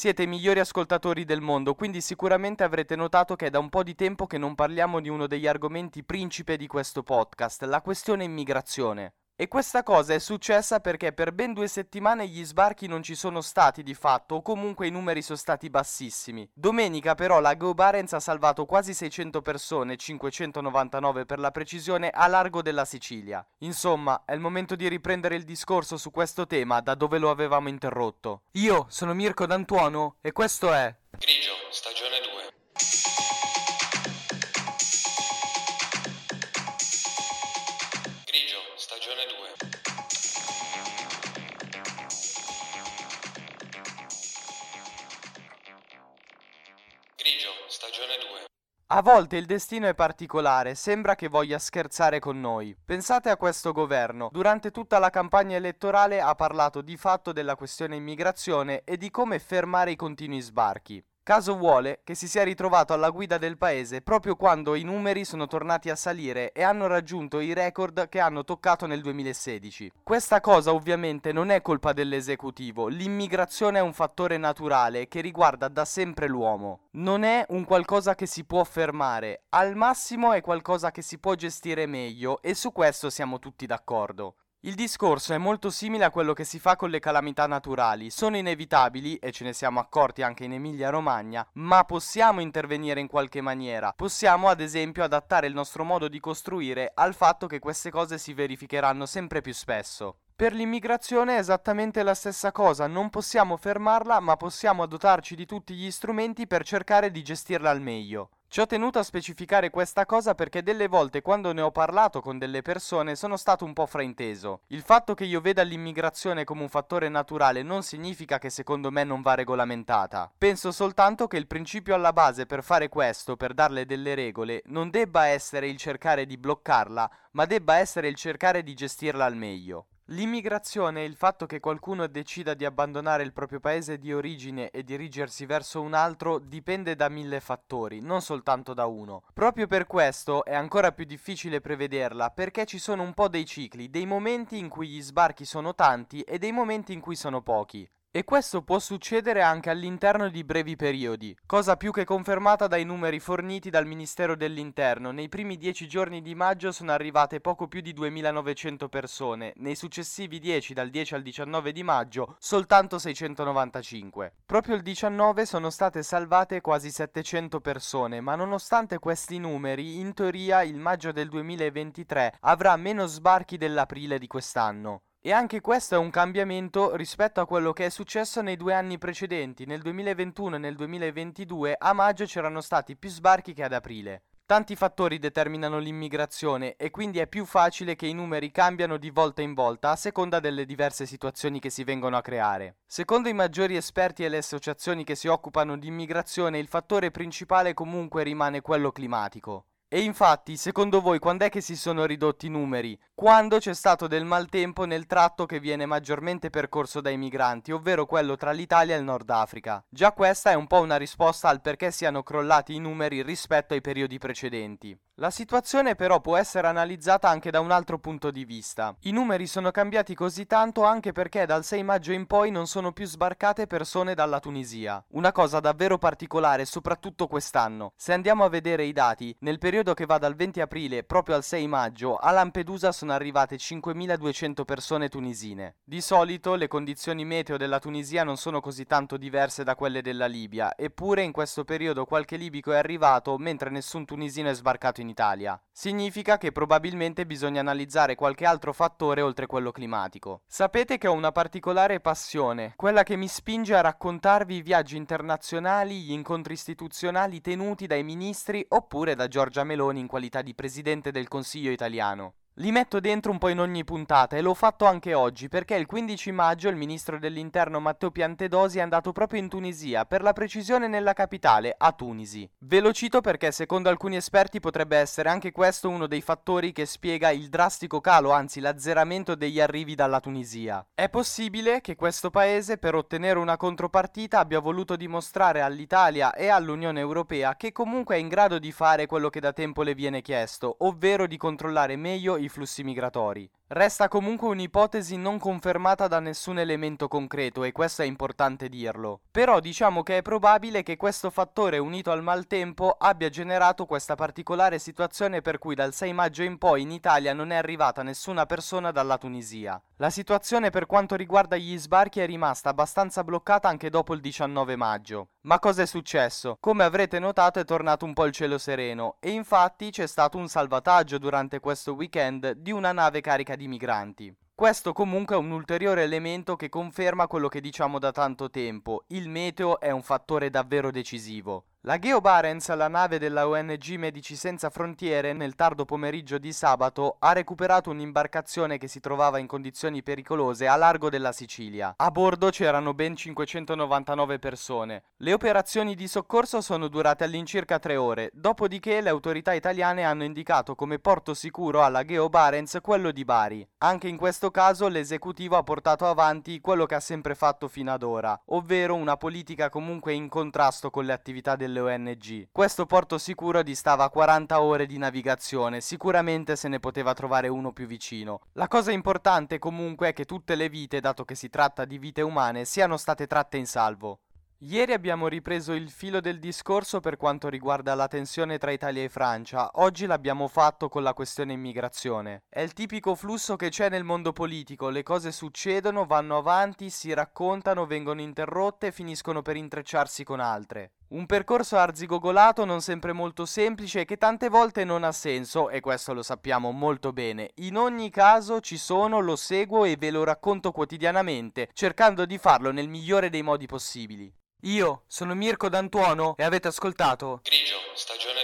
Siete i migliori ascoltatori del mondo, quindi sicuramente avrete notato che è da un po' di tempo che non parliamo di uno degli argomenti principe di questo podcast, la questione immigrazione. E questa cosa è successa perché per ben due settimane gli sbarchi non ci sono stati di fatto, o comunque i numeri sono stati bassissimi. Domenica però la Go Barents ha salvato quasi 600 persone, 599 per la precisione, a largo della Sicilia. Insomma, è il momento di riprendere il discorso su questo tema da dove lo avevamo interrotto. Io sono Mirko D'Antuono e questo è... Grigio, stagione Grigio, stagione 2. A volte il destino è particolare, sembra che voglia scherzare con noi. Pensate a questo governo. Durante tutta la campagna elettorale ha parlato di fatto della questione immigrazione e di come fermare i continui sbarchi. Caso vuole che si sia ritrovato alla guida del paese proprio quando i numeri sono tornati a salire e hanno raggiunto i record che hanno toccato nel 2016. Questa cosa ovviamente non è colpa dell'esecutivo, l'immigrazione è un fattore naturale che riguarda da sempre l'uomo. Non è un qualcosa che si può fermare, al massimo è qualcosa che si può gestire meglio e su questo siamo tutti d'accordo. Il discorso è molto simile a quello che si fa con le calamità naturali, sono inevitabili e ce ne siamo accorti anche in Emilia-Romagna, ma possiamo intervenire in qualche maniera, possiamo ad esempio adattare il nostro modo di costruire al fatto che queste cose si verificheranno sempre più spesso. Per l'immigrazione è esattamente la stessa cosa, non possiamo fermarla, ma possiamo dotarci di tutti gli strumenti per cercare di gestirla al meglio. Ci ho tenuto a specificare questa cosa perché delle volte quando ne ho parlato con delle persone sono stato un po' frainteso. Il fatto che io veda l'immigrazione come un fattore naturale non significa che secondo me non va regolamentata. Penso soltanto che il principio alla base per fare questo, per darle delle regole, non debba essere il cercare di bloccarla, ma debba essere il cercare di gestirla al meglio. L'immigrazione e il fatto che qualcuno decida di abbandonare il proprio paese di origine e dirigersi verso un altro dipende da mille fattori, non soltanto da uno. Proprio per questo è ancora più difficile prevederla, perché ci sono un po' dei cicli, dei momenti in cui gli sbarchi sono tanti e dei momenti in cui sono pochi. E questo può succedere anche all'interno di brevi periodi, cosa più che confermata dai numeri forniti dal Ministero dell'Interno. Nei primi 10 giorni di maggio sono arrivate poco più di 2900 persone, nei successivi 10 dal 10 al 19 di maggio soltanto 695. Proprio il 19 sono state salvate quasi 700 persone, ma nonostante questi numeri, in teoria il maggio del 2023 avrà meno sbarchi dell'aprile di quest'anno. E anche questo è un cambiamento rispetto a quello che è successo nei due anni precedenti. Nel 2021 e nel 2022 a maggio c'erano stati più sbarchi che ad aprile. Tanti fattori determinano l'immigrazione e quindi è più facile che i numeri cambiano di volta in volta a seconda delle diverse situazioni che si vengono a creare. Secondo i maggiori esperti e le associazioni che si occupano di immigrazione, il fattore principale comunque rimane quello climatico. E infatti, secondo voi, quando è che si sono ridotti i numeri? Quando c'è stato del maltempo nel tratto che viene maggiormente percorso dai migranti, ovvero quello tra l'Italia e il Nord Africa. Già questa è un po' una risposta al perché siano crollati i numeri rispetto ai periodi precedenti. La situazione però può essere analizzata anche da un altro punto di vista. I numeri sono cambiati così tanto anche perché dal 6 maggio in poi non sono più sbarcate persone dalla Tunisia. Una cosa davvero particolare, soprattutto quest'anno. Se andiamo a vedere i dati, nel periodo che va dal 20 aprile proprio al 6 maggio, a Lampedusa sono arrivate 5.200 persone tunisine. Di solito le condizioni meteo della Tunisia non sono così tanto diverse da quelle della Libia, eppure in questo periodo qualche libico è arrivato mentre nessun tunisino è sbarcato in Italia. Significa che probabilmente bisogna analizzare qualche altro fattore oltre quello climatico. Sapete che ho una particolare passione, quella che mi spinge a raccontarvi i viaggi internazionali, gli incontri istituzionali tenuti dai ministri oppure da Giorgia Meloni in qualità di presidente del Consiglio italiano. Li metto dentro un po' in ogni puntata e l'ho fatto anche oggi perché il 15 maggio il ministro dell'interno Matteo Piantedosi è andato proprio in Tunisia, per la precisione nella capitale, a Tunisi. Ve lo cito perché secondo alcuni esperti potrebbe essere anche questo uno dei fattori che spiega il drastico calo, anzi l'azzeramento degli arrivi dalla Tunisia. È possibile che questo paese per ottenere una contropartita abbia voluto dimostrare all'Italia e all'Unione Europea che comunque è in grado di fare quello che da tempo le viene chiesto, ovvero di controllare meglio i flussi migratori. Resta comunque un'ipotesi non confermata da nessun elemento concreto e questo è importante dirlo. Però diciamo che è probabile che questo fattore unito al maltempo abbia generato questa particolare situazione per cui dal 6 maggio in poi in Italia non è arrivata nessuna persona dalla Tunisia. La situazione per quanto riguarda gli sbarchi è rimasta abbastanza bloccata anche dopo il 19 maggio. Ma cosa è successo? Come avrete notato è tornato un po' il cielo sereno e infatti c'è stato un salvataggio durante questo weekend di una nave carica di migranti. Questo comunque è un ulteriore elemento che conferma quello che diciamo da tanto tempo, il meteo è un fattore davvero decisivo. La Geo Barents, la nave della ONG Medici Senza Frontiere, nel tardo pomeriggio di sabato ha recuperato un'imbarcazione che si trovava in condizioni pericolose a largo della Sicilia. A bordo c'erano ben 599 persone. Le operazioni di soccorso sono durate all'incirca tre ore, dopodiché le autorità italiane hanno indicato come porto sicuro alla Geo Barents quello di Bari. Anche in questo caso l'esecutivo ha portato avanti quello che ha sempre fatto fino ad ora, ovvero una politica comunque in contrasto con le attività del delle ONG. Questo porto sicuro distava 40 ore di navigazione, sicuramente se ne poteva trovare uno più vicino. La cosa importante comunque è che tutte le vite, dato che si tratta di vite umane, siano state tratte in salvo. Ieri abbiamo ripreso il filo del discorso per quanto riguarda la tensione tra Italia e Francia, oggi l'abbiamo fatto con la questione immigrazione. È il tipico flusso che c'è nel mondo politico, le cose succedono, vanno avanti, si raccontano, vengono interrotte e finiscono per intrecciarsi con altre. Un percorso arzigogolato non sempre molto semplice che tante volte non ha senso, e questo lo sappiamo molto bene. In ogni caso ci sono, lo seguo e ve lo racconto quotidianamente, cercando di farlo nel migliore dei modi possibili. Io sono Mirko D'Antuono e avete ascoltato Grigio, stagione